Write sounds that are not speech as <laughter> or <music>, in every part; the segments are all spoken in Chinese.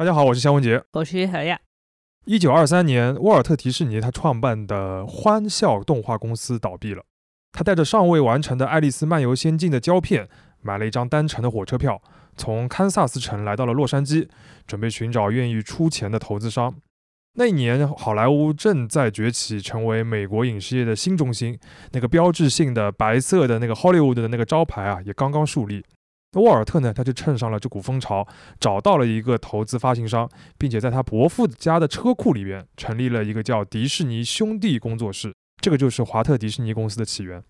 大家好，我是肖文杰。我是小亚。一九二三年，沃尔特·迪士尼他创办的欢笑动画公司倒闭了。他带着尚未完成的《爱丽丝漫游仙境》的胶片，买了一张单程的火车票，从堪萨斯城来到了洛杉矶，准备寻找愿意出钱的投资商。那一年，好莱坞正在崛起，成为美国影视业的新中心。那个标志性的白色的那个 Hollywood 的那个招牌啊，也刚刚树立。那沃尔特呢，他就趁上了这股风潮，找到了一个投资发行商，并且在他伯父家的车库里边成立了一个叫迪士尼兄弟工作室，这个就是华特迪士尼公司的起源。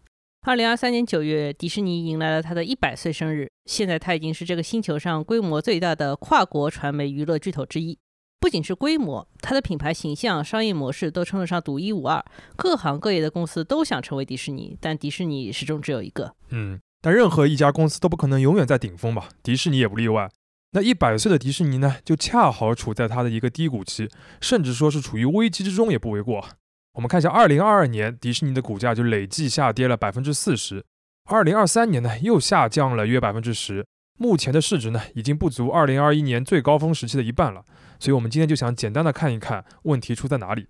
二零二三年九月，迪士尼迎来了他的一百岁生日，现在他已经是这个星球上规模最大的跨国传媒娱乐巨头之一。不仅是规模，它的品牌形象、商业模式都称得上独一无二，各行各业的公司都想成为迪士尼，但迪士尼始终只有一个。嗯。但任何一家公司都不可能永远在顶峰吧？迪士尼也不例外。那一百岁的迪士尼呢，就恰好处在它的一个低谷期，甚至说是处于危机之中也不为过。我们看一下，二零二二年迪士尼的股价就累计下跌了百分之四十，二零二三年呢又下降了约百分之十，目前的市值呢已经不足二零二一年最高峰时期的一半了。所以，我们今天就想简单的看一看问题出在哪里。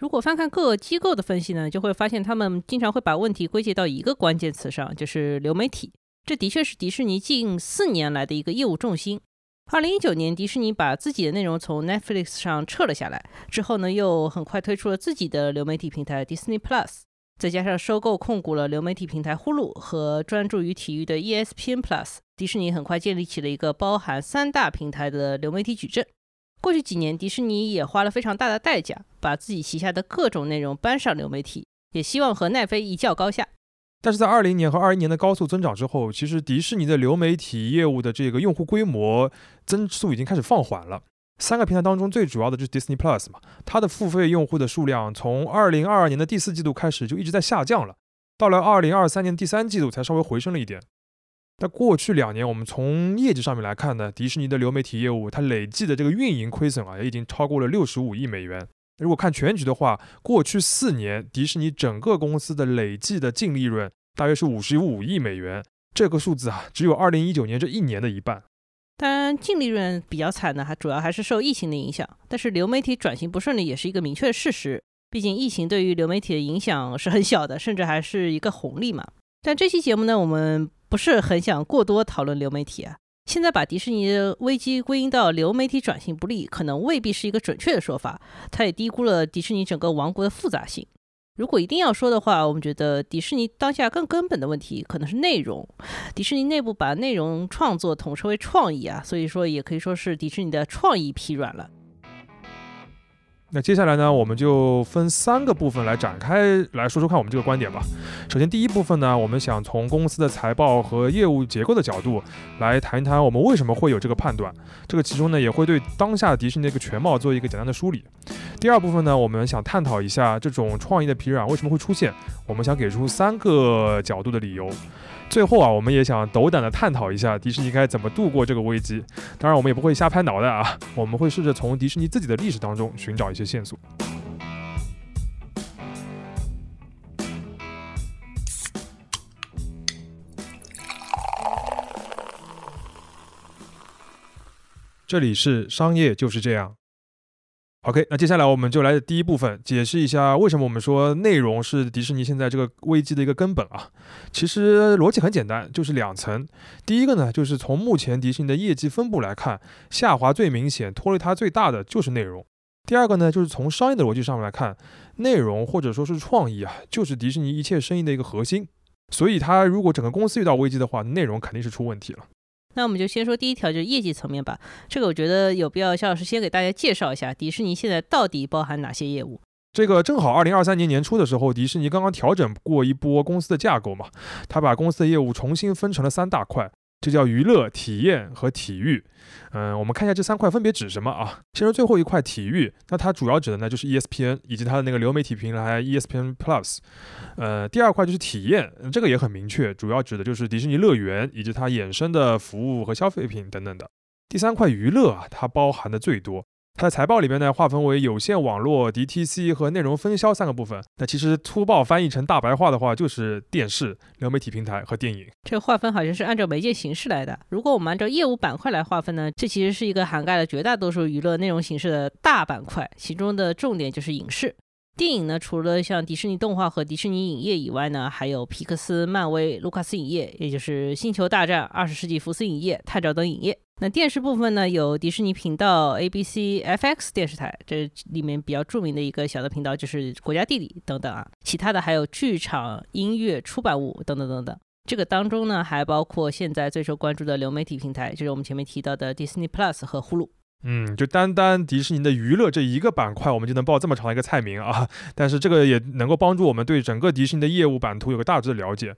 如果翻看各机构的分析呢，就会发现他们经常会把问题归结到一个关键词上，就是流媒体。这的确是迪士尼近四年来的一个业务重心。二零一九年，迪士尼把自己的内容从 Netflix 上撤了下来，之后呢，又很快推出了自己的流媒体平台 Disney Plus，再加上收购控股了流媒体平台呼噜和专注于体育的 ESPN Plus，迪士尼很快建立起了一个包含三大平台的流媒体矩阵。过去几年，迪士尼也花了非常大的代价，把自己旗下的各种内容搬上流媒体，也希望和奈飞一较高下。但是在二零年和二一年的高速增长之后，其实迪士尼的流媒体业务的这个用户规模增速已经开始放缓了。三个平台当中最主要的就是 Disney Plus 嘛，它的付费用户的数量从二零二二年的第四季度开始就一直在下降了，到了二零二三年第三季度才稍微回升了一点。那过去两年，我们从业绩上面来看呢，迪士尼的流媒体业务它累计的这个运营亏损啊，也已经超过了六十五亿美元。如果看全局的话，过去四年迪士尼整个公司的累计的净利润大约是五十五亿美元，这个数字啊，只有二零一九年这一年的一半。当然，净利润比较惨的，还主要还是受疫情的影响。但是流媒体转型不顺利也是一个明确的事实，毕竟疫情对于流媒体的影响是很小的，甚至还是一个红利嘛。但这期节目呢，我们。不是很想过多讨论流媒体啊。现在把迪士尼的危机归因到流媒体转型不利，可能未必是一个准确的说法。它也低估了迪士尼整个王国的复杂性。如果一定要说的话，我们觉得迪士尼当下更根本的问题可能是内容。迪士尼内部把内容创作统称为创意啊，所以说也可以说是迪士尼的创意疲软了。那接下来呢，我们就分三个部分来展开来说说看我们这个观点吧。首先，第一部分呢，我们想从公司的财报和业务结构的角度来谈一谈我们为什么会有这个判断。这个其中呢，也会对当下迪士尼的一个全貌做一个简单的梳理。第二部分呢，我们想探讨一下这种创意的疲软为什么会出现，我们想给出三个角度的理由。最后啊，我们也想斗胆的探讨一下迪士尼该怎么度过这个危机。当然，我们也不会瞎拍脑袋啊，我们会试着从迪士尼自己的历史当中寻找一些线索。这里是商业就是这样。OK，那接下来我们就来第一部分，解释一下为什么我们说内容是迪士尼现在这个危机的一个根本啊。其实逻辑很简单，就是两层。第一个呢，就是从目前迪士尼的业绩分布来看，下滑最明显、拖累它最大的就是内容。第二个呢，就是从商业的逻辑上面来看，内容或者说是创意啊，就是迪士尼一切生意的一个核心。所以它如果整个公司遇到危机的话，内容肯定是出问题了。那我们就先说第一条，就是业绩层面吧。这个我觉得有必要，肖老师先给大家介绍一下迪士尼现在到底包含哪些业务。这个正好二零二三年年初的时候，迪士尼刚刚调整过一波公司的架构嘛，他把公司的业务重新分成了三大块。这叫娱乐、体验和体育。嗯，我们看一下这三块分别指什么啊？先说最后一块体育，那它主要指的呢就是 ESPN 以及它的那个流媒体平台 ESPN Plus。呃，第二块就是体验，这个也很明确，主要指的就是迪士尼乐园以及它衍生的服务和消费品等等的。第三块娱乐啊，它包含的最多，它的财报里边呢，划分为有线网络、DTC 和内容分销三个部分。那其实粗暴翻译成大白话的话，就是电视、流媒体平台和电影。这划分好像是按照媒介形式来的。如果我们按照业务板块来划分呢，这其实是一个涵盖了绝大多数娱乐内容形式的大板块，其中的重点就是影视。电影呢，除了像迪士尼动画和迪士尼影业以外呢，还有皮克斯、漫威、卢卡斯影业，也就是星球大战、二十世纪福斯影业、探照灯影业。那电视部分呢，有迪士尼频道、ABC、FX 电视台，这里面比较著名的一个小的频道就是国家地理等等啊。其他的还有剧场、音乐、出版物等等等等。这个当中呢，还包括现在最受关注的流媒体平台，就是我们前面提到的 Disney Plus 和 Hulu。嗯，就单单迪士尼的娱乐这一个板块，我们就能报这么长的一个菜名啊！但是这个也能够帮助我们对整个迪士尼的业务版图有个大致的了解。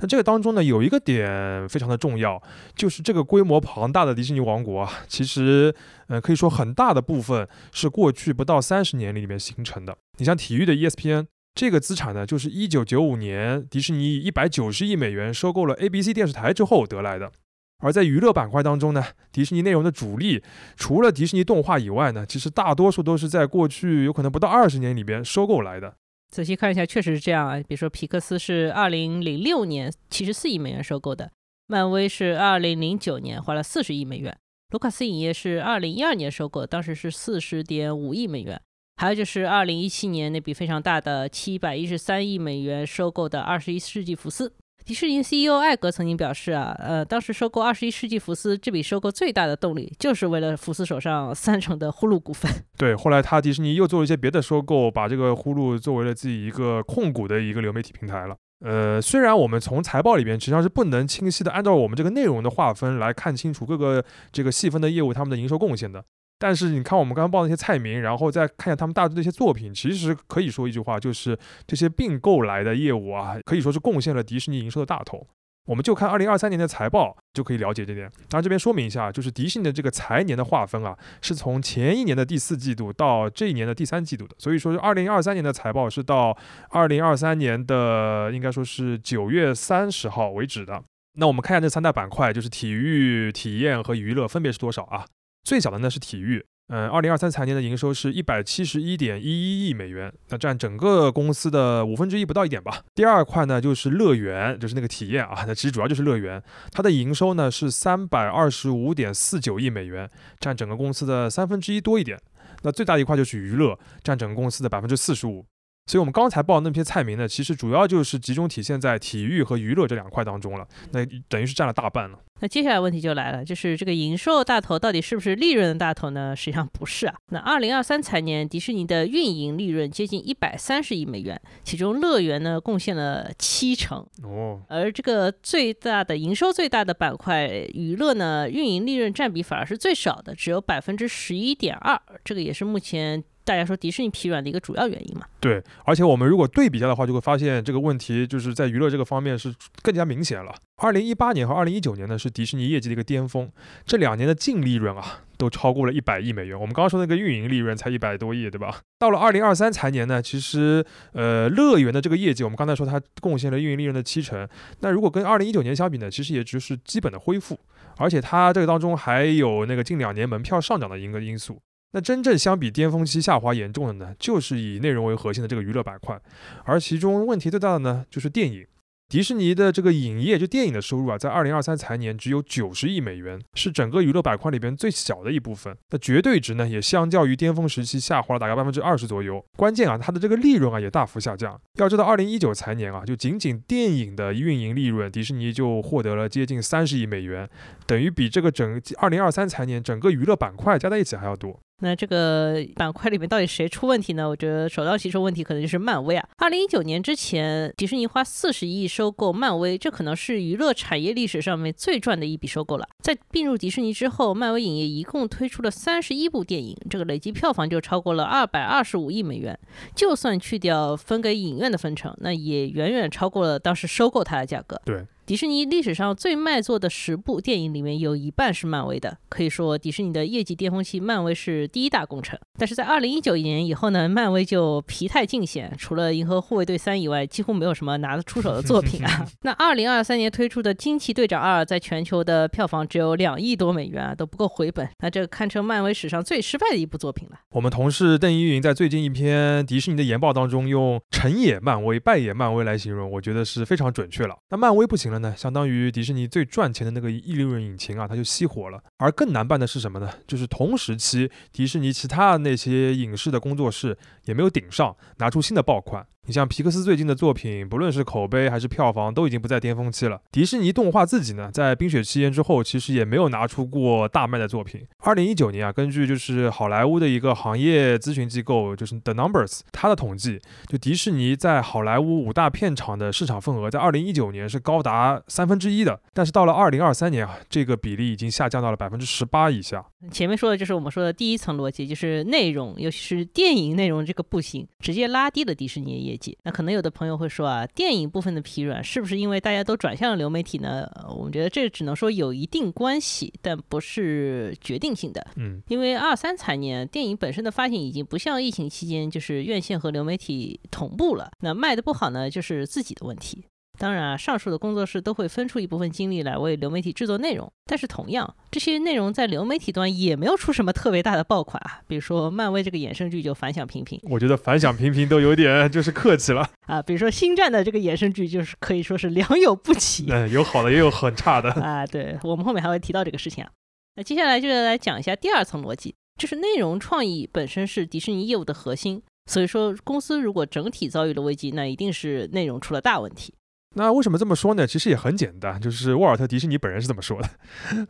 那这个当中呢，有一个点非常的重要，就是这个规模庞大的迪士尼王国啊，其实呃可以说很大的部分是过去不到三十年里面形成的。你像体育的 ESPN 这个资产呢，就是一九九五年迪士尼一百九十亿美元收购了 ABC 电视台之后得来的。而在娱乐板块当中呢，迪士尼内容的主力除了迪士尼动画以外呢，其实大多数都是在过去有可能不到二十年里边收购来的。仔细看一下，确实是这样啊。比如说皮克斯是二零零六年七十四亿美元收购的，漫威是二零零九年花了四十亿美元，卢卡斯影业是二零一二年收购，当时是四十点五亿美元。还有就是二零一七年那笔非常大的七百一十三亿美元收购的二十一世纪福斯。迪士尼 CEO 艾格曾经表示啊，呃，当时收购二十一世纪福斯这笔收购最大的动力，就是为了福斯手上 <laughs> 三成的呼噜股份。对，后来他迪士尼又做了一些别的收购，把这个呼噜作为了自己一个控股的一个流媒体平台了。呃，虽然我们从财报里边实际上是不能清晰的按照我们这个内容的划分来看清楚各个这个细分的业务他们的营收贡献的。但是你看我们刚刚报那些菜名，然后再看一下他们大致的一些作品，其实可以说一句话，就是这些并购来的业务啊，可以说是贡献了迪士尼营收的大头。我们就看二零二三年的财报就可以了解这点。当然这边说明一下，就是迪士尼的这个财年的划分啊，是从前一年的第四季度到这一年的第三季度的，所以说二零二三年的财报是到二零二三年的应该说是九月三十号为止的。那我们看一下这三大板块，就是体育、体验和娱乐分别是多少啊？最小的呢是体育，嗯，二零二三财年的营收是一百七十一点一一亿美元，那占整个公司的五分之一不到一点吧。第二块呢就是乐园，就是那个体验啊，那其实主要就是乐园，它的营收呢是三百二十五点四九亿美元，占整个公司的三分之一多一点。那最大一块就是娱乐，占整个公司的百分之四十五。所以，我们刚才报那些菜名呢，其实主要就是集中体现在体育和娱乐这两块当中了。那等于是占了大半了。那接下来问题就来了，就是这个营收大头到底是不是利润的大头呢？实际上不是啊。那二零二三财年，迪士尼的运营利润接近一百三十亿美元，其中乐园呢贡献了七成哦。而这个最大的营收最大的板块娱乐呢，运营利润占比反而是最少的，只有百分之十一点二。这个也是目前。大家说迪士尼疲软的一个主要原因嘛？对，而且我们如果对比一下的话，就会发现这个问题就是在娱乐这个方面是更加明显了。二零一八年和二零一九年呢是迪士尼业绩的一个巅峰，这两年的净利润啊都超过了一百亿美元。我们刚刚说那个运营利润才一百多亿，对吧？到了二零二三财年呢，其实呃乐园的这个业绩，我们刚才说它贡献了运营利润的七成，那如果跟二零一九年相比呢，其实也只是基本的恢复，而且它这个当中还有那个近两年门票上涨的一个因素。那真正相比巅峰期下滑严重的呢，就是以内容为核心的这个娱乐板块，而其中问题最大的呢，就是电影。迪士尼的这个影业就电影的收入啊，在二零二三财年只有九十亿美元，是整个娱乐板块里边最小的一部分。那绝对值呢，也相较于巅峰时期下滑了大概百分之二十左右。关键啊，它的这个利润啊也大幅下降。要知道，二零一九财年啊，就仅仅电影的运营利润，迪士尼就获得了接近三十亿美元，等于比这个整二零二三财年整个娱乐板块加在一起还要多。那这个 <laughs> 板块里面到底谁出问题呢？我觉得首当其冲问题可能就是漫威啊。二零一九年之前，迪士尼花四十亿收购漫威，这可能是娱乐产业历史上面最赚的一笔收购了。在并入迪士尼之后，漫威影业一共推出了三十一部电影，这个累计票房就超过了二百二十五亿美元。就算去掉分给影院的分成，那也远远超过了当时收购它的价格。对。迪士尼历史上最卖座的十部电影里面有一半是漫威的，可以说迪士尼的业绩巅峰期，漫威是第一大功臣。但是在二零一九年以后呢，漫威就疲态尽显，除了《银河护卫队三》以外，几乎没有什么拿得出手的作品啊。<laughs> 那二零二三年推出的《惊奇队长二》在全球的票房只有两亿多美元啊，都不够回本。那这堪称漫威史上最失败的一部作品了。我们同事邓一云在最近一篇迪士尼的研报当中，用“成也漫威，败也漫威”来形容，我觉得是非常准确了。那漫威不行了呢，相当于迪士尼最赚钱的那个亿利润引擎啊，它就熄火了。而更难办的是什么呢？就是同时期迪士尼其他那些影视的工作室也没有顶上，拿出新的爆款。你像皮克斯最近的作品，不论是口碑还是票房，都已经不在巅峰期了。迪士尼动画自己呢，在冰雪奇缘之后，其实也没有拿出过大卖的作品。二零一九年啊，根据就是好莱坞的一个行业咨询机构，就是 The Numbers，它的统计，就迪士尼在好莱坞五大片场的市场份额，在二零一九年是高达三分之一的，但是到了二零二三年啊，这个比例已经下降到了百分之十八以下。前面说的就是我们说的第一层逻辑，就是内容，尤其是电影内容这个不行，直接拉低了迪士尼的那可能有的朋友会说啊，电影部分的疲软是不是因为大家都转向了流媒体呢？我们觉得这只能说有一定关系，但不是决定性的。嗯，因为二三财年电影本身的发行已经不像疫情期间就是院线和流媒体同步了，那卖的不好呢，就是自己的问题。当然啊，上述的工作室都会分出一部分精力来为流媒体制作内容，但是同样，这些内容在流媒体端也没有出什么特别大的爆款啊。比如说漫威这个衍生剧就反响平平，我觉得反响平平都有点就是客气了 <laughs> 啊。比如说星战的这个衍生剧就是可以说是良莠不齐，嗯，有好的也有很差的啊。对我们后面还会提到这个事情啊。那接下来就来讲一下第二层逻辑，就是内容创意本身是迪士尼业务的核心，所以说公司如果整体遭遇了危机，那一定是内容出了大问题。那为什么这么说呢？其实也很简单，就是沃尔特·迪士尼本人是这么说的。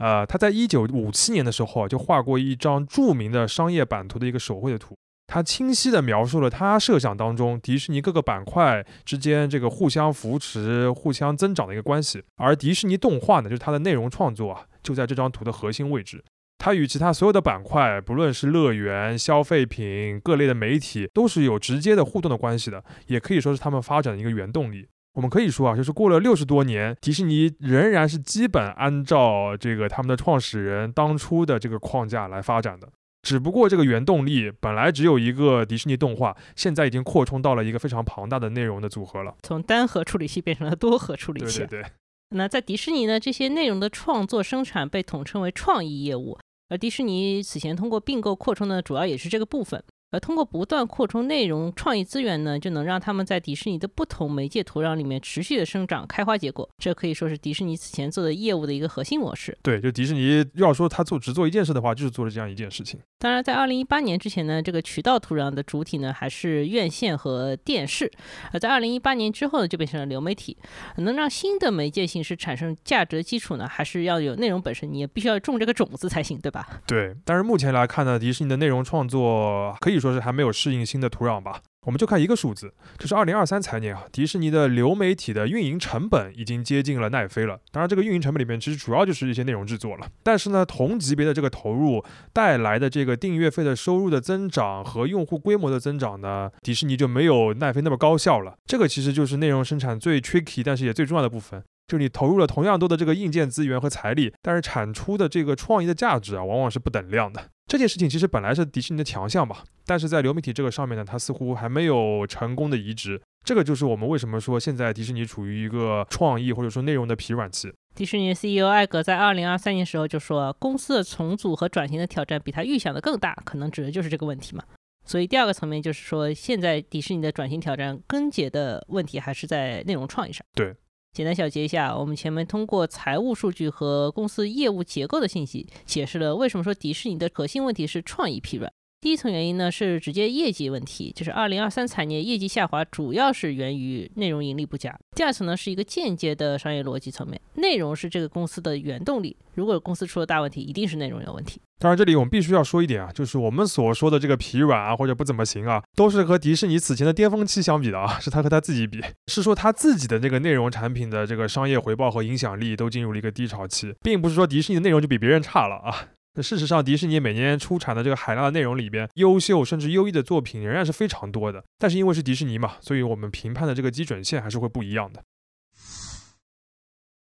呃，他在一九五七年的时候就画过一张著名的商业版图的一个手绘的图，他清晰地描述了他设想当中迪士尼各个板块之间这个互相扶持、互相增长的一个关系。而迪士尼动画呢，就是它的内容创作啊，就在这张图的核心位置。它与其他所有的板块，不论是乐园、消费品、各类的媒体，都是有直接的互动的关系的，也可以说是他们发展的一个原动力。我们可以说啊，就是过了六十多年，迪士尼仍然是基本按照这个他们的创始人当初的这个框架来发展的。只不过这个原动力本来只有一个迪士尼动画，现在已经扩充到了一个非常庞大的内容的组合了，从单核处理器变成了多核处理器。对对对。那在迪士尼呢，这些内容的创作生产被统称为创意业务，而迪士尼此前通过并购扩充呢，主要也是这个部分。而通过不断扩充内容创意资源呢，就能让他们在迪士尼的不同媒介土壤里面持续的生长、开花结果。这可以说是迪士尼此前做的业务的一个核心模式。对，就迪士尼要说他做只做一件事的话，就是做了这样一件事情。当然，在二零一八年之前呢，这个渠道土壤的主体呢还是院线和电视；而在二零一八年之后呢，就变成了流媒体。能让新的媒介形式产生价值的基础呢，还是要有内容本身，你也必须要种这个种子才行，对吧？对。但是目前来看呢，迪士尼的内容创作可以。可以说是还没有适应新的土壤吧。我们就看一个数字，就是二零二三财年啊，迪士尼的流媒体的运营成本已经接近了奈飞了。当然，这个运营成本里面其实主要就是一些内容制作了。但是呢，同级别的这个投入带来的这个订阅费的收入的增长和用户规模的增长呢，迪士尼就没有奈飞那么高效了。这个其实就是内容生产最 tricky，但是也最重要的部分。就你投入了同样多的这个硬件资源和财力，但是产出的这个创意的价值啊，往往是不等量的。这件事情其实本来是迪士尼的强项吧，但是在流媒体这个上面呢，它似乎还没有成功的移植。这个就是我们为什么说现在迪士尼处于一个创意或者说内容的疲软期。迪士尼 CEO 艾格在二零二三年时候就说，公司的重组和转型的挑战比他预想的更大，可能指的就是这个问题嘛。所以第二个层面就是说，现在迪士尼的转型挑战根结的问题还是在内容创意上。对。简单小结一下，我们前面通过财务数据和公司业务结构的信息，解释了为什么说迪士尼的核心问题是创意疲软。第一层原因呢是直接业绩问题，就是二零二三财年业绩下滑，主要是源于内容盈利不佳。第二层呢是一个间接的商业逻辑层面，内容是这个公司的原动力，如果公司出了大问题，一定是内容有问题。当然，这里我们必须要说一点啊，就是我们所说的这个疲软啊或者不怎么行啊，都是和迪士尼此前的巅峰期相比的啊，<laughs> 是他和他自己比，是说他自己的这个内容产品的这个商业回报和影响力都进入了一个低潮期，并不是说迪士尼的内容就比别人差了啊。那事实上，迪士尼每年出产的这个海量的内容里边，优秀甚至优异的作品仍然是非常多的。但是因为是迪士尼嘛，所以我们评判的这个基准线还是会不一样的。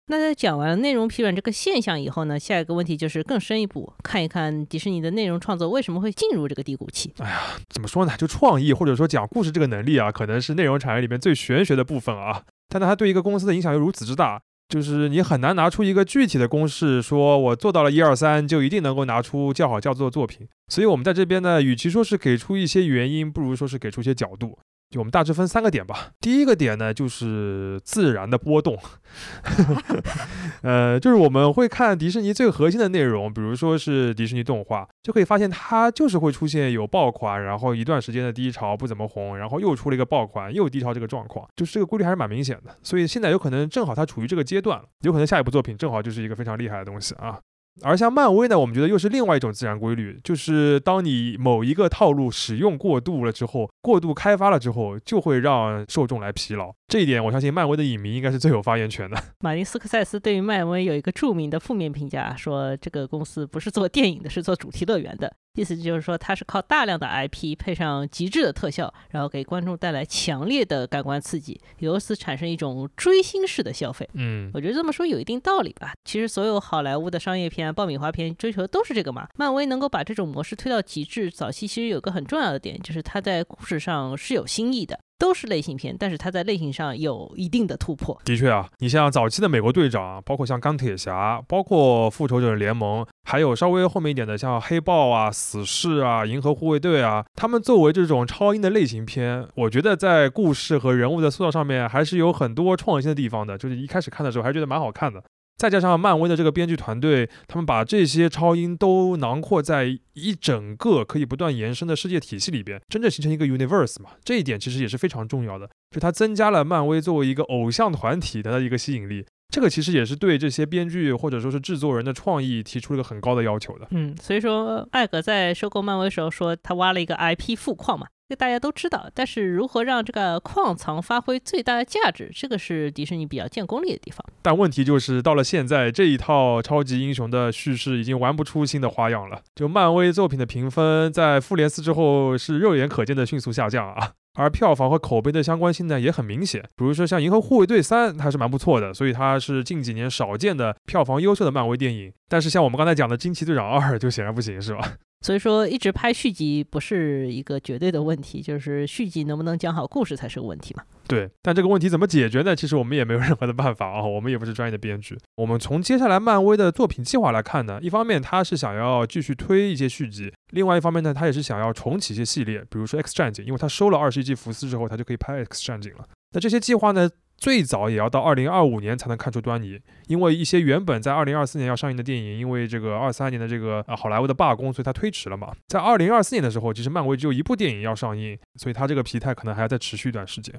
那在讲完内容疲软这个现象以后呢，下一个问题就是更深一步，看一看迪士尼的内容创作为什么会进入这个低谷期。哎呀，怎么说呢？就创意或者说讲故事这个能力啊，可能是内容产业里面最玄学的部分啊。但它对一个公司的影响又如此之大，就是你很难拿出一个具体的公式，说我做到了一二三，就一定能够拿出叫好叫座的作品。所以我们在这边呢，与其说是给出一些原因，不如说是给出一些角度。就我们大致分三个点吧。第一个点呢，就是自然的波动，<laughs> 呃，就是我们会看迪士尼最核心的内容，比如说是迪士尼动画，就可以发现它就是会出现有爆款，然后一段时间的低潮不怎么红，然后又出了一个爆款又低潮这个状况，就是这个规律还是蛮明显的。所以现在有可能正好它处于这个阶段，有可能下一部作品正好就是一个非常厉害的东西啊。而像漫威呢，我们觉得又是另外一种自然规律，就是当你某一个套路使用过度了之后，过度开发了之后，就会让受众来疲劳。这一点，我相信漫威的影迷应该是最有发言权的。<laughs> 马丁斯科塞斯对于漫威有一个著名的负面评价，说这个公司不是做电影的，是做主题乐园的。意思就是说，它是靠大量的 IP 配上极致的特效，然后给观众带来强烈的感官刺激，由此产生一种追星式的消费。嗯，我觉得这么说有一定道理吧。其实所有好莱坞的商业片、爆米花片追求的都是这个嘛。漫威能够把这种模式推到极致，早期其实有个很重要的点，就是它在故事上是有新意的。都是类型片，但是它在类型上有一定的突破。的确啊，你像早期的美国队长，包括像钢铁侠，包括复仇者联盟，还有稍微后面一点的像黑豹啊、死侍啊、银河护卫队啊，他们作为这种超英的类型片，我觉得在故事和人物的塑造上面还是有很多创新的地方的。就是一开始看的时候还觉得蛮好看的。再加上漫威的这个编剧团队，他们把这些超英都囊括在一整个可以不断延伸的世界体系里边，真正形成一个 universe 嘛，这一点其实也是非常重要的，就它增加了漫威作为一个偶像团体的一个吸引力。这个其实也是对这些编剧或者说是制作人的创意提出了一个很高的要求的。嗯，所以说艾格在收购漫威的时候说，他挖了一个 IP 富矿嘛。这大家都知道，但是如何让这个矿藏发挥最大的价值，这个是迪士尼比较见功力的地方。但问题就是到了现在，这一套超级英雄的叙事已经玩不出新的花样了。就漫威作品的评分，在复联四之后是肉眼可见的迅速下降啊。而票房和口碑的相关性呢也很明显。比如说像《银河护卫队三》，它是蛮不错的，所以它是近几年少见的票房优秀的漫威电影。但是像我们刚才讲的《惊奇队长二》就显然不行，是吧？<laughs> 所以说，一直拍续集不是一个绝对的问题，就是续集能不能讲好故事才是个问题嘛。对，但这个问题怎么解决呢？其实我们也没有任何的办法啊，我们也不是专业的编剧。我们从接下来漫威的作品计划来看呢，一方面他是想要继续推一些续集，另外一方面呢，他也是想要重启一些系列，比如说 X 战警，因为他收了二十一季福斯之后，他就可以拍 X 战警了。那这些计划呢？最早也要到二零二五年才能看出端倪，因为一些原本在二零二四年要上映的电影，因为这个二三年的这个啊好莱坞的罢工，所以它推迟了嘛。在二零二四年的时候，其实漫威只有一部电影要上映，所以它这个疲态可能还要再持续一段时间。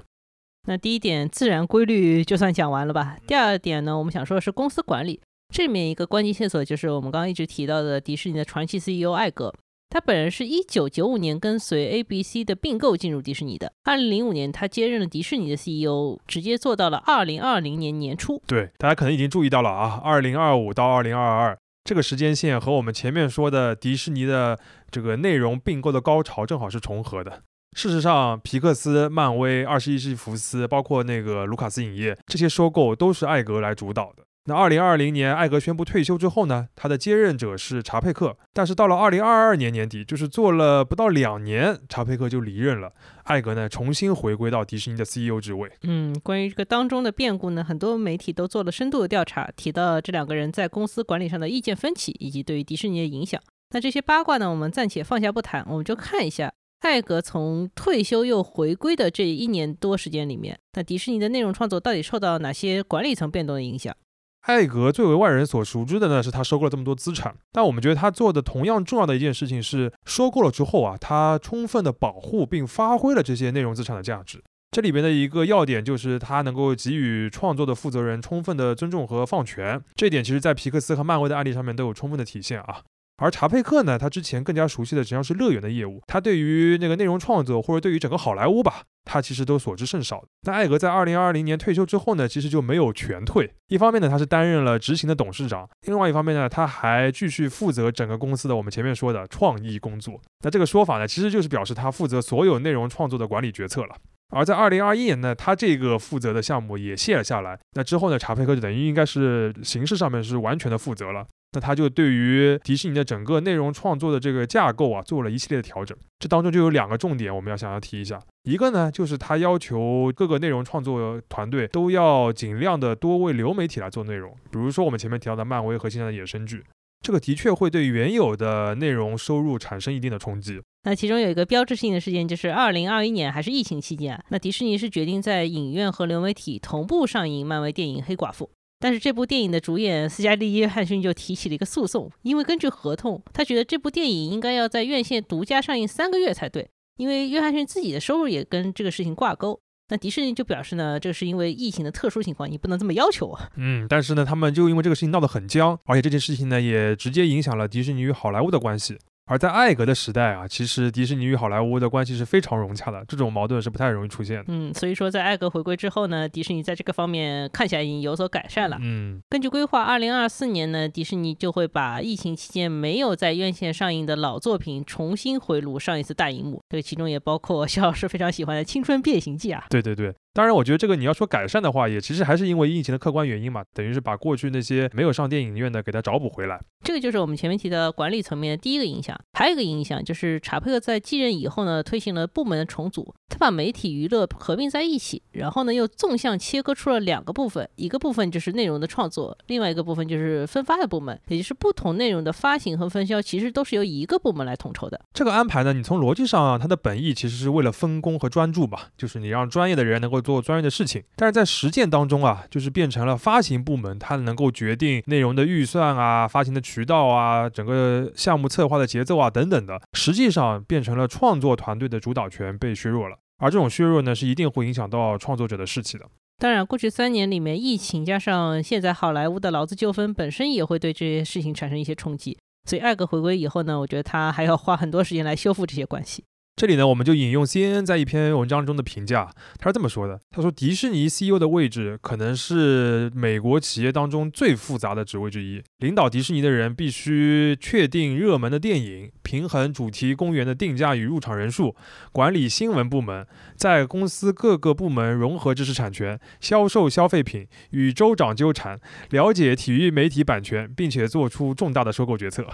那第一点自然规律就算讲完了吧。第二点呢，我们想说的是公司管理，这里面一个关键线索就是我们刚刚一直提到的迪士尼的传奇 CEO 艾格。他本人是一九九五年跟随 ABC 的并购进入迪士尼的。二零零五年，他接任了迪士尼的 CEO，直接做到了二零二零年年初。对，大家可能已经注意到了啊，二零二五到二零二二这个时间线和我们前面说的迪士尼的这个内容并购的高潮正好是重合的。事实上，皮克斯、漫威、二十一世纪福斯，包括那个卢卡斯影业这些收购都是艾格来主导的。那二零二零年，艾格宣布退休之后呢，他的接任者是查佩克。但是到了二零二二年年底，就是做了不到两年，查佩克就离任了。艾格呢，重新回归到迪士尼的 CEO 职位。嗯，关于这个当中的变故呢，很多媒体都做了深度的调查，提到这两个人在公司管理上的意见分歧，以及对于迪士尼的影响。那这些八卦呢，我们暂且放下不谈，我们就看一下艾格从退休又回归的这一年多时间里面，那迪士尼的内容创作到底受到哪些管理层变动的影响？艾格最为外人所熟知的呢，是他收购了这么多资产。但我们觉得他做的同样重要的一件事情是，收购了之后啊，他充分的保护并发挥了这些内容资产的价值。这里边的一个要点就是，他能够给予创作的负责人充分的尊重和放权。这点其实，在皮克斯和漫威的案例上面都有充分的体现啊。而查佩克呢，他之前更加熟悉的实际上是乐园的业务，他对于那个内容创作或者对于整个好莱坞吧，他其实都所知甚少。那艾格在二零二零年退休之后呢，其实就没有全退。一方面呢，他是担任了执行的董事长；另外一方面呢，他还继续负责整个公司的我们前面说的创意工作。那这个说法呢，其实就是表示他负责所有内容创作的管理决策了。而在二零二一年呢，他这个负责的项目也卸了下来。那之后呢，查佩克就等于应该是形式上面是完全的负责了。那他就对于迪士尼的整个内容创作的这个架构啊，做了一系列的调整。这当中就有两个重点，我们要想要提一下。一个呢，就是他要求各个内容创作团队都要尽量的多为流媒体来做内容，比如说我们前面提到的漫威和现在的衍生剧。这个的确会对原有的内容收入产生一定的冲击。那其中有一个标志性的事件，就是二零二一年还是疫情期间啊，那迪士尼是决定在影院和流媒体同步上映漫威电影《黑寡妇》。但是这部电影的主演斯嘉丽·约翰逊就提起了一个诉讼，因为根据合同，他觉得这部电影应该要在院线独家上映三个月才对，因为约翰逊自己的收入也跟这个事情挂钩。那迪士尼就表示呢，这是因为疫情的特殊情况，你不能这么要求啊。嗯，但是呢，他们就因为这个事情闹得很僵，而且这件事情呢，也直接影响了迪士尼与好莱坞的关系。而在艾格的时代啊，其实迪士尼与好莱坞的关系是非常融洽的，这种矛盾是不太容易出现的。嗯，所以说在艾格回归之后呢，迪士尼在这个方面看起来已经有所改善了。嗯，根据规划，二零二四年呢，迪士尼就会把疫情期间没有在院线上映的老作品重新回炉上一次大荧幕，这个其中也包括肖老师非常喜欢的《青春变形记》啊。对对对。当然，我觉得这个你要说改善的话，也其实还是因为疫情的客观原因嘛，等于是把过去那些没有上电影院的给它找补回来。这个就是我们前面提的管理层面的第一个影响。还有一个影响就是查佩克在继任以后呢，推行了部门的重组，他把媒体娱乐合并在一起，然后呢又纵向切割出了两个部分，一个部分就是内容的创作，另外一个部分就是分发的部门，也就是不同内容的发行和分销其实都是由一个部门来统筹的。这个安排呢，你从逻辑上，啊它的本意其实是为了分工和专注吧，就是你让专业的人能够做专业的事情。但是在实践当中啊，就是变成了发行部门，它能够决定内容的预算啊、发行的渠道啊、整个项目策划的节奏啊等等的，实际上变成了创作团队的主导权被削弱了。而这种削弱呢，是一定会影响到创作者的士气的。当然，过去三年里面，疫情加上现在好莱坞的劳资纠纷，本身也会对这些事情产生一些冲击。所以艾格回归以后呢，我觉得他还要花很多时间来修复这些关系。这里呢，我们就引用 CNN 在一篇文章中的评价，他是这么说的：他说，迪士尼 CEO 的位置可能是美国企业当中最复杂的职位之一。领导迪士尼的人必须确定热门的电影，平衡主题公园的定价与入场人数，管理新闻部门，在公司各个部门融合知识产权、销售消费品，与州长纠缠，了解体育媒体版权，并且做出重大的收购决策。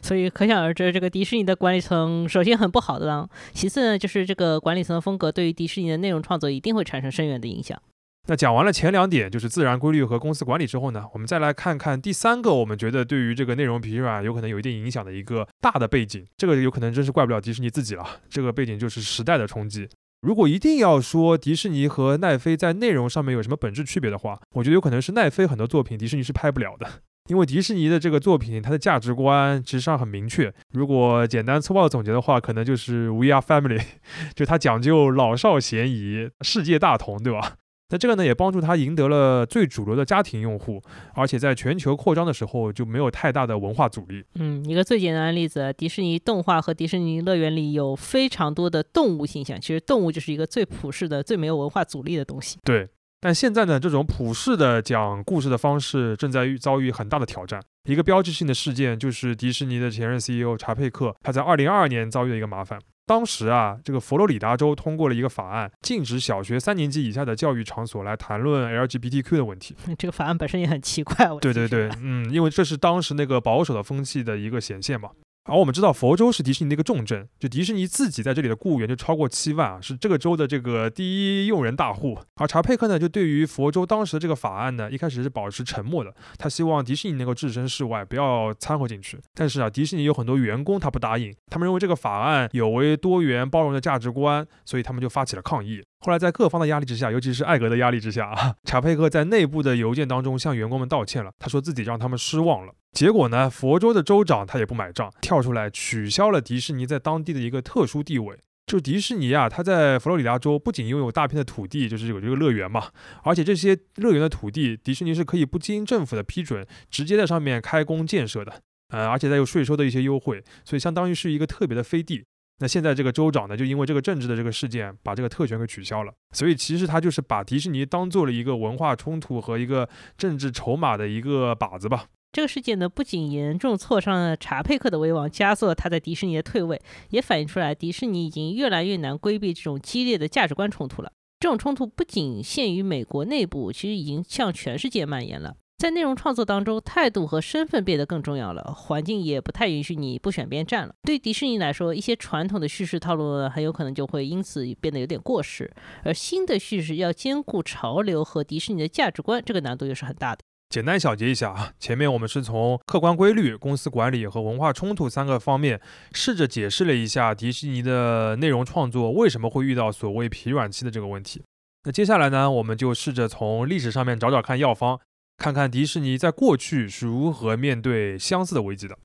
所以可想而知，这个迪士尼的管理层首先很不好的，其次呢，就是这个管理层的风格对于迪士尼的内容创作一定会产生深远的影响。那讲完了前两点，就是自然规律和公司管理之后呢，我们再来看看第三个，我们觉得对于这个内容疲软有可能有一定影响的一个大的背景，这个有可能真是怪不了迪士尼自己了。这个背景就是时代的冲击。如果一定要说迪士尼和奈飞在内容上面有什么本质区别的话，我觉得有可能是奈飞很多作品迪士尼是拍不了的。因为迪士尼的这个作品，它的价值观其实上很明确。如果简单粗暴的总结的话，可能就是 We are family，<laughs> 就它讲究老少咸宜、世界大同，对吧？那这个呢，也帮助它赢得了最主流的家庭用户，而且在全球扩张的时候就没有太大的文化阻力。嗯，一个最简单的例子，迪士尼动画和迪士尼乐园里有非常多的动物形象，其实动物就是一个最普世的、最没有文化阻力的东西。对。但现在呢，这种普世的讲故事的方式正在遇遭遇很大的挑战。一个标志性的事件就是迪士尼的前任 CEO 查佩克，他在2022年遭遇了一个麻烦。当时啊，这个佛罗里达州通过了一个法案，禁止小学三年级以下的教育场所来谈论 LGBTQ 的问题。这个法案本身也很奇怪。对对对，嗯，因为这是当时那个保守的风气的一个显现嘛。而我们知道，佛州是迪士尼的一个重镇，就迪士尼自己在这里的雇员就超过七万啊，是这个州的这个第一用人大户。而查佩克呢，就对于佛州当时的这个法案呢，一开始是保持沉默的，他希望迪士尼能够置身事外，不要掺和进去。但是啊，迪士尼有很多员工他不答应，他们认为这个法案有违多元包容的价值观，所以他们就发起了抗议。后来在各方的压力之下，尤其是艾格的压力之下啊，<laughs> 查佩克在内部的邮件当中向员工们道歉了，他说自己让他们失望了。结果呢？佛州的州长他也不买账，跳出来取消了迪士尼在当地的一个特殊地位。就迪士尼啊，它在佛罗里达州不仅拥有大片的土地，就是有这个乐园嘛，而且这些乐园的土地，迪士尼是可以不经政府的批准，直接在上面开工建设的。呃，而且再有税收的一些优惠，所以相当于是一个特别的飞地。那现在这个州长呢，就因为这个政治的这个事件，把这个特权给取消了。所以其实他就是把迪士尼当做了一个文化冲突和一个政治筹码的一个靶子吧。这个事件呢，不仅严重挫伤了查佩克的威望，加速了他在迪士尼的退位，也反映出来迪士尼已经越来越难规避这种激烈的价值观冲突了。这种冲突不仅限于美国内部，其实已经向全世界蔓延了。在内容创作当中，态度和身份变得更重要了，环境也不太允许你不选边站了。对迪士尼来说，一些传统的叙事套路呢，很有可能就会因此变得有点过时，而新的叙事要兼顾潮流和迪士尼的价值观，这个难度又是很大的。简单小结一下啊，前面我们是从客观规律、公司管理和文化冲突三个方面，试着解释了一下迪士尼的内容创作为什么会遇到所谓疲软期的这个问题。那接下来呢，我们就试着从历史上面找找看药方，看看迪士尼在过去是如何面对相似的危机的。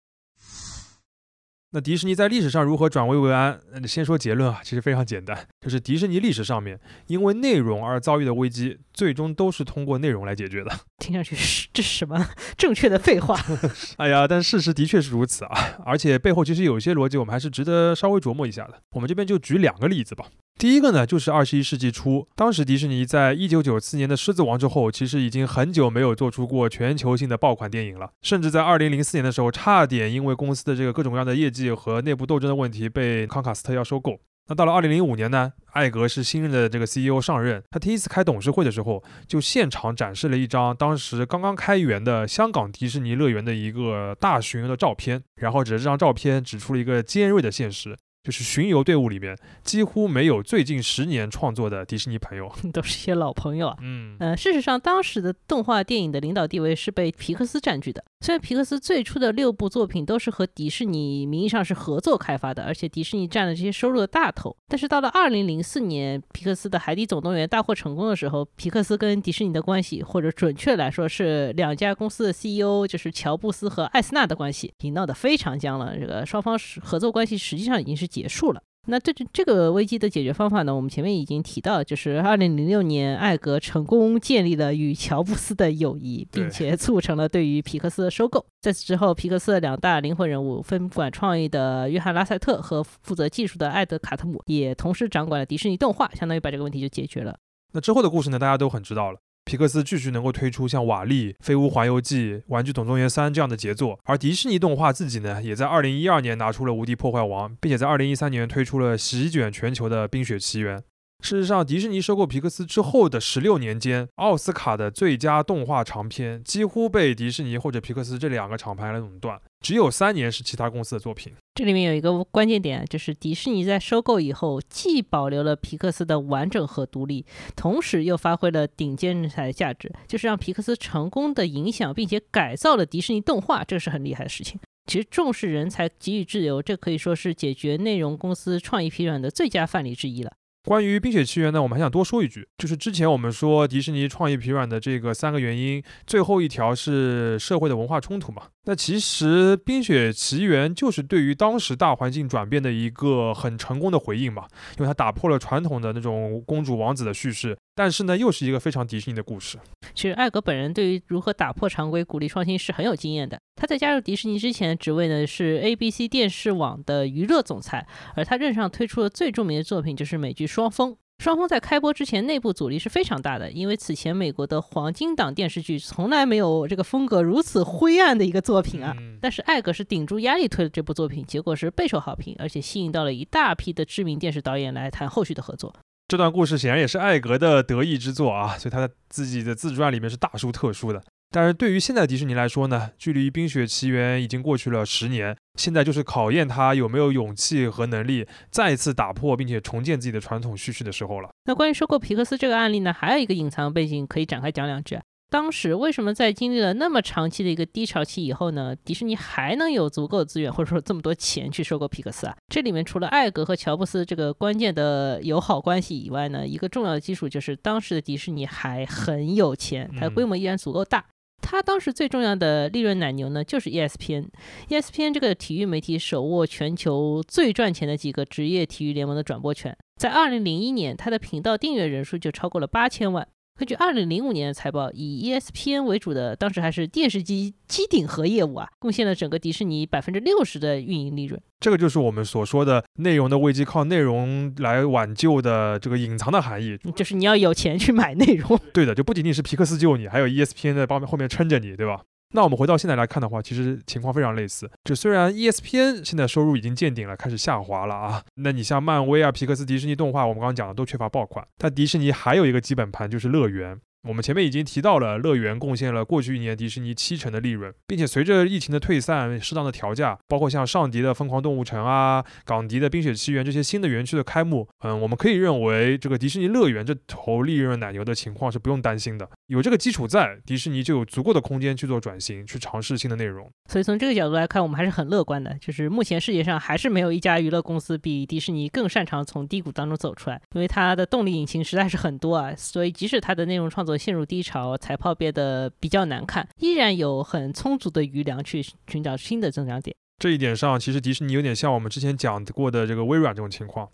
那迪士尼在历史上如何转危为安？先说结论啊，其实非常简单，就是迪士尼历史上面因为内容而遭遇的危机，最终都是通过内容来解决的。<laughs> 听上去是 <laughs> 这是什么正确的废话？<laughs> 哎呀，但事实的确是如此啊，而且背后其实有一些逻辑，我们还是值得稍微琢磨一下的。我们这边就举两个例子吧。第一个呢，就是二十一世纪初，当时迪士尼在一九九四年的《狮子王》之后，其实已经很久没有做出过全球性的爆款电影了，甚至在二零零四年的时候，差点因为公司的这个各种各样的业绩和内部斗争的问题，被康卡斯特要收购。那到了二零零五年呢，艾格是新任的这个 CEO 上任，他第一次开董事会的时候，就现场展示了一张当时刚刚开园的香港迪士尼乐园的一个大巡游的照片，然后指着这张照片指出了一个尖锐的现实。就是巡游队伍里面几乎没有最近十年创作的迪士尼朋友，<laughs> 都是些老朋友啊。嗯，呃，事实上，当时的动画电影的领导地位是被皮克斯占据的。虽然皮克斯最初的六部作品都是和迪士尼名义上是合作开发的，而且迪士尼占了这些收入的大头，但是到了二零零四年，皮克斯的《海底总动员》大获成功的时候，皮克斯跟迪士尼的关系，或者准确来说是两家公司的 CEO，就是乔布斯和艾斯纳的关系，已经闹得非常僵了。这个双方合作关系实际上已经是结束了。那这这这个危机的解决方法呢？我们前面已经提到，就是二零零六年，艾格成功建立了与乔布斯的友谊，并且促成了对于皮克斯的收购。在此之后，皮克斯的两大灵魂人物，分管创意的约翰拉塞特和负责技术的艾德卡特姆，也同时掌管了迪士尼动画，相当于把这个问题就解决了。那之后的故事呢？大家都很知道了。皮克斯继续能够推出像《瓦力》《飞屋环游记》《玩具总动员三》这样的杰作，而迪士尼动画自己呢，也在2012年拿出了《无敌破坏王》，并且在2013年推出了席卷全球的《冰雪奇缘》。事实上，迪士尼收购皮克斯之后的十六年间，奥斯卡的最佳动画长片几乎被迪士尼或者皮克斯这两个厂牌来垄断，只有三年是其他公司的作品。这里面有一个关键点，就是迪士尼在收购以后，既保留了皮克斯的完整和独立，同时又发挥了顶尖人才的价值，就是让皮克斯成功的影响并且改造了迪士尼动画，这是很厉害的事情。其实重视人才，给予自由，这可以说是解决内容公司创意疲软的最佳范例之一了。关于《冰雪奇缘》呢，我们还想多说一句，就是之前我们说迪士尼创意疲软的这个三个原因，最后一条是社会的文化冲突嘛。那其实《冰雪奇缘》就是对于当时大环境转变的一个很成功的回应嘛，因为它打破了传统的那种公主王子的叙事，但是呢，又是一个非常迪士尼的故事。其实艾格本人对于如何打破常规、鼓励创新是很有经验的。他在加入迪士尼之前的职位呢是 ABC 电视网的娱乐总裁，而他任上推出的最著名的作品就是美剧《双峰》。双方在开播之前，内部阻力是非常大的，因为此前美国的黄金档电视剧从来没有这个风格如此灰暗的一个作品啊。但是艾格是顶住压力推了这部作品，结果是备受好评，而且吸引到了一大批的知名电视导演来谈后续的合作。这段故事显然也是艾格的得意之作啊，所以他在自己的自传里面是大书特书的。但是对于现在迪士尼来说呢，距离《冰雪奇缘》已经过去了十年，现在就是考验他有没有勇气和能力再次打破并且重建自己的传统叙事的时候了。那关于收购皮克斯这个案例呢，还有一个隐藏背景可以展开讲两句。当时为什么在经历了那么长期的一个低潮期以后呢，迪士尼还能有足够的资源或者说这么多钱去收购皮克斯啊？这里面除了艾格和乔布斯这个关键的友好关系以外呢，一个重要的基础就是当时的迪士尼还很有钱，它的规模依然足够大。他当时最重要的利润奶牛呢，就是 ESPN，ESPN 这个体育媒体手握全球最赚钱的几个职业体育联盟的转播权，在二零零一年，它的频道订阅人数就超过了八千万。根据二零零五年的财报，以 ESPN 为主的当时还是电视机机顶盒业务啊，贡献了整个迪士尼百分之六十的运营利润。这个就是我们所说的内容的危机，靠内容来挽救的这个隐藏的含义，就是你要有钱去买内容。对的，就不仅仅是皮克斯救你，还有 ESPN 在帮后面撑着你，对吧？那我们回到现在来看的话，其实情况非常类似。就虽然 ESPN 现在收入已经见顶了，开始下滑了啊，那你像漫威啊、皮克斯、迪士尼动画，我们刚刚讲的都缺乏爆款。但迪士尼还有一个基本盘就是乐园。我们前面已经提到了，乐园贡献了过去一年迪士尼七成的利润，并且随着疫情的退散，适当的调价，包括像上迪的疯狂动物城啊、港迪的冰雪奇缘这些新的园区的开幕，嗯，我们可以认为这个迪士尼乐园这头利润奶牛的情况是不用担心的。有这个基础在，迪士尼就有足够的空间去做转型，去尝试新的内容。所以从这个角度来看，我们还是很乐观的。就是目前世界上还是没有一家娱乐公司比迪士尼更擅长从低谷当中走出来，因为它的动力引擎实在是很多啊。所以即使它的内容创作陷入低潮，财报变得比较难看，依然有很充足的余粮去寻找新的增长点。这一点上，其实迪士尼有点像我们之前讲过的这个微软这种情况。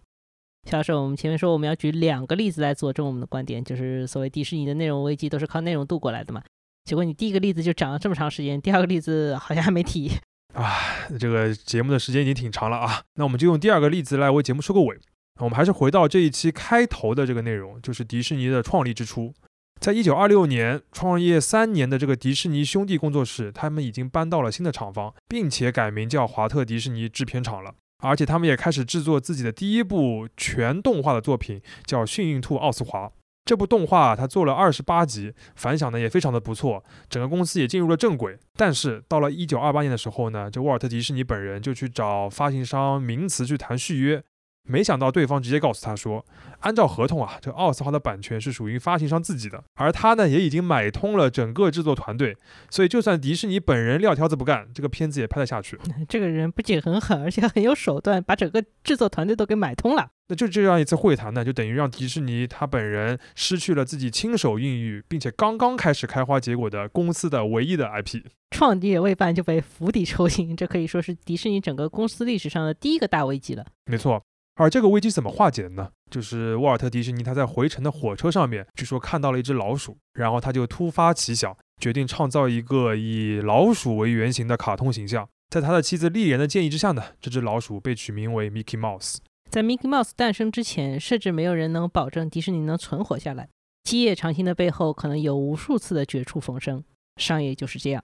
夏老师，我们前面说我们要举两个例子来佐证我们的观点，就是所谓迪士尼的内容危机都是靠内容度过来的嘛。结果你第一个例子就讲了这么长时间，第二个例子好像还没提。啊，这个节目的时间已经挺长了啊，那我们就用第二个例子来为节目收个尾。我们还是回到这一期开头的这个内容，就是迪士尼的创立之初。在一九二六年创业三年的这个迪士尼兄弟工作室，他们已经搬到了新的厂房，并且改名叫华特迪士尼制片厂了。而且他们也开始制作自己的第一部全动画的作品，叫《幸运兔奥斯华》。这部动画它做了二十八集，反响呢也非常的不错，整个公司也进入了正轨。但是到了一九二八年的时候呢，这沃尔特迪士尼本人就去找发行商名词去谈续约。没想到对方直接告诉他说，按照合同啊，这奥斯华的版权是属于发行商自己的，而他呢也已经买通了整个制作团队，所以就算迪士尼本人撂挑子不干，这个片子也拍得下去。<laughs> 这个人不仅很狠，而且很有手段，把整个制作团队都给买通了。那就这样一次会谈呢，就等于让迪士尼他本人失去了自己亲手孕育并且刚刚开始开花结果的公司的唯一的 IP，创业未半就被釜底抽薪，这可以说是迪士尼整个公司历史上的第一个大危机了。没错。而这个危机怎么化解的呢？就是沃尔特·迪士尼他在回程的火车上面，据说看到了一只老鼠，然后他就突发奇想，决定创造一个以老鼠为原型的卡通形象。在他的妻子丽莲的建议之下呢，这只老鼠被取名为 Mickey Mouse。在 Mickey Mouse 诞生之前，甚至没有人能保证迪士尼能存活下来。基业长青的背后，可能有无数次的绝处逢生。商业就是这样。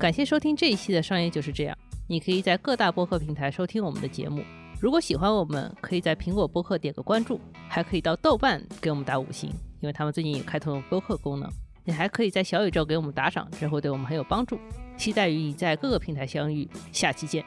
感谢收听这一期的商业就是这样。你可以在各大播客平台收听我们的节目。如果喜欢我们，可以在苹果播客点个关注，还可以到豆瓣给我们打五星，因为他们最近也开通了播客功能。你还可以在小宇宙给我们打赏，这会对我们很有帮助。期待与你在各个平台相遇，下期见。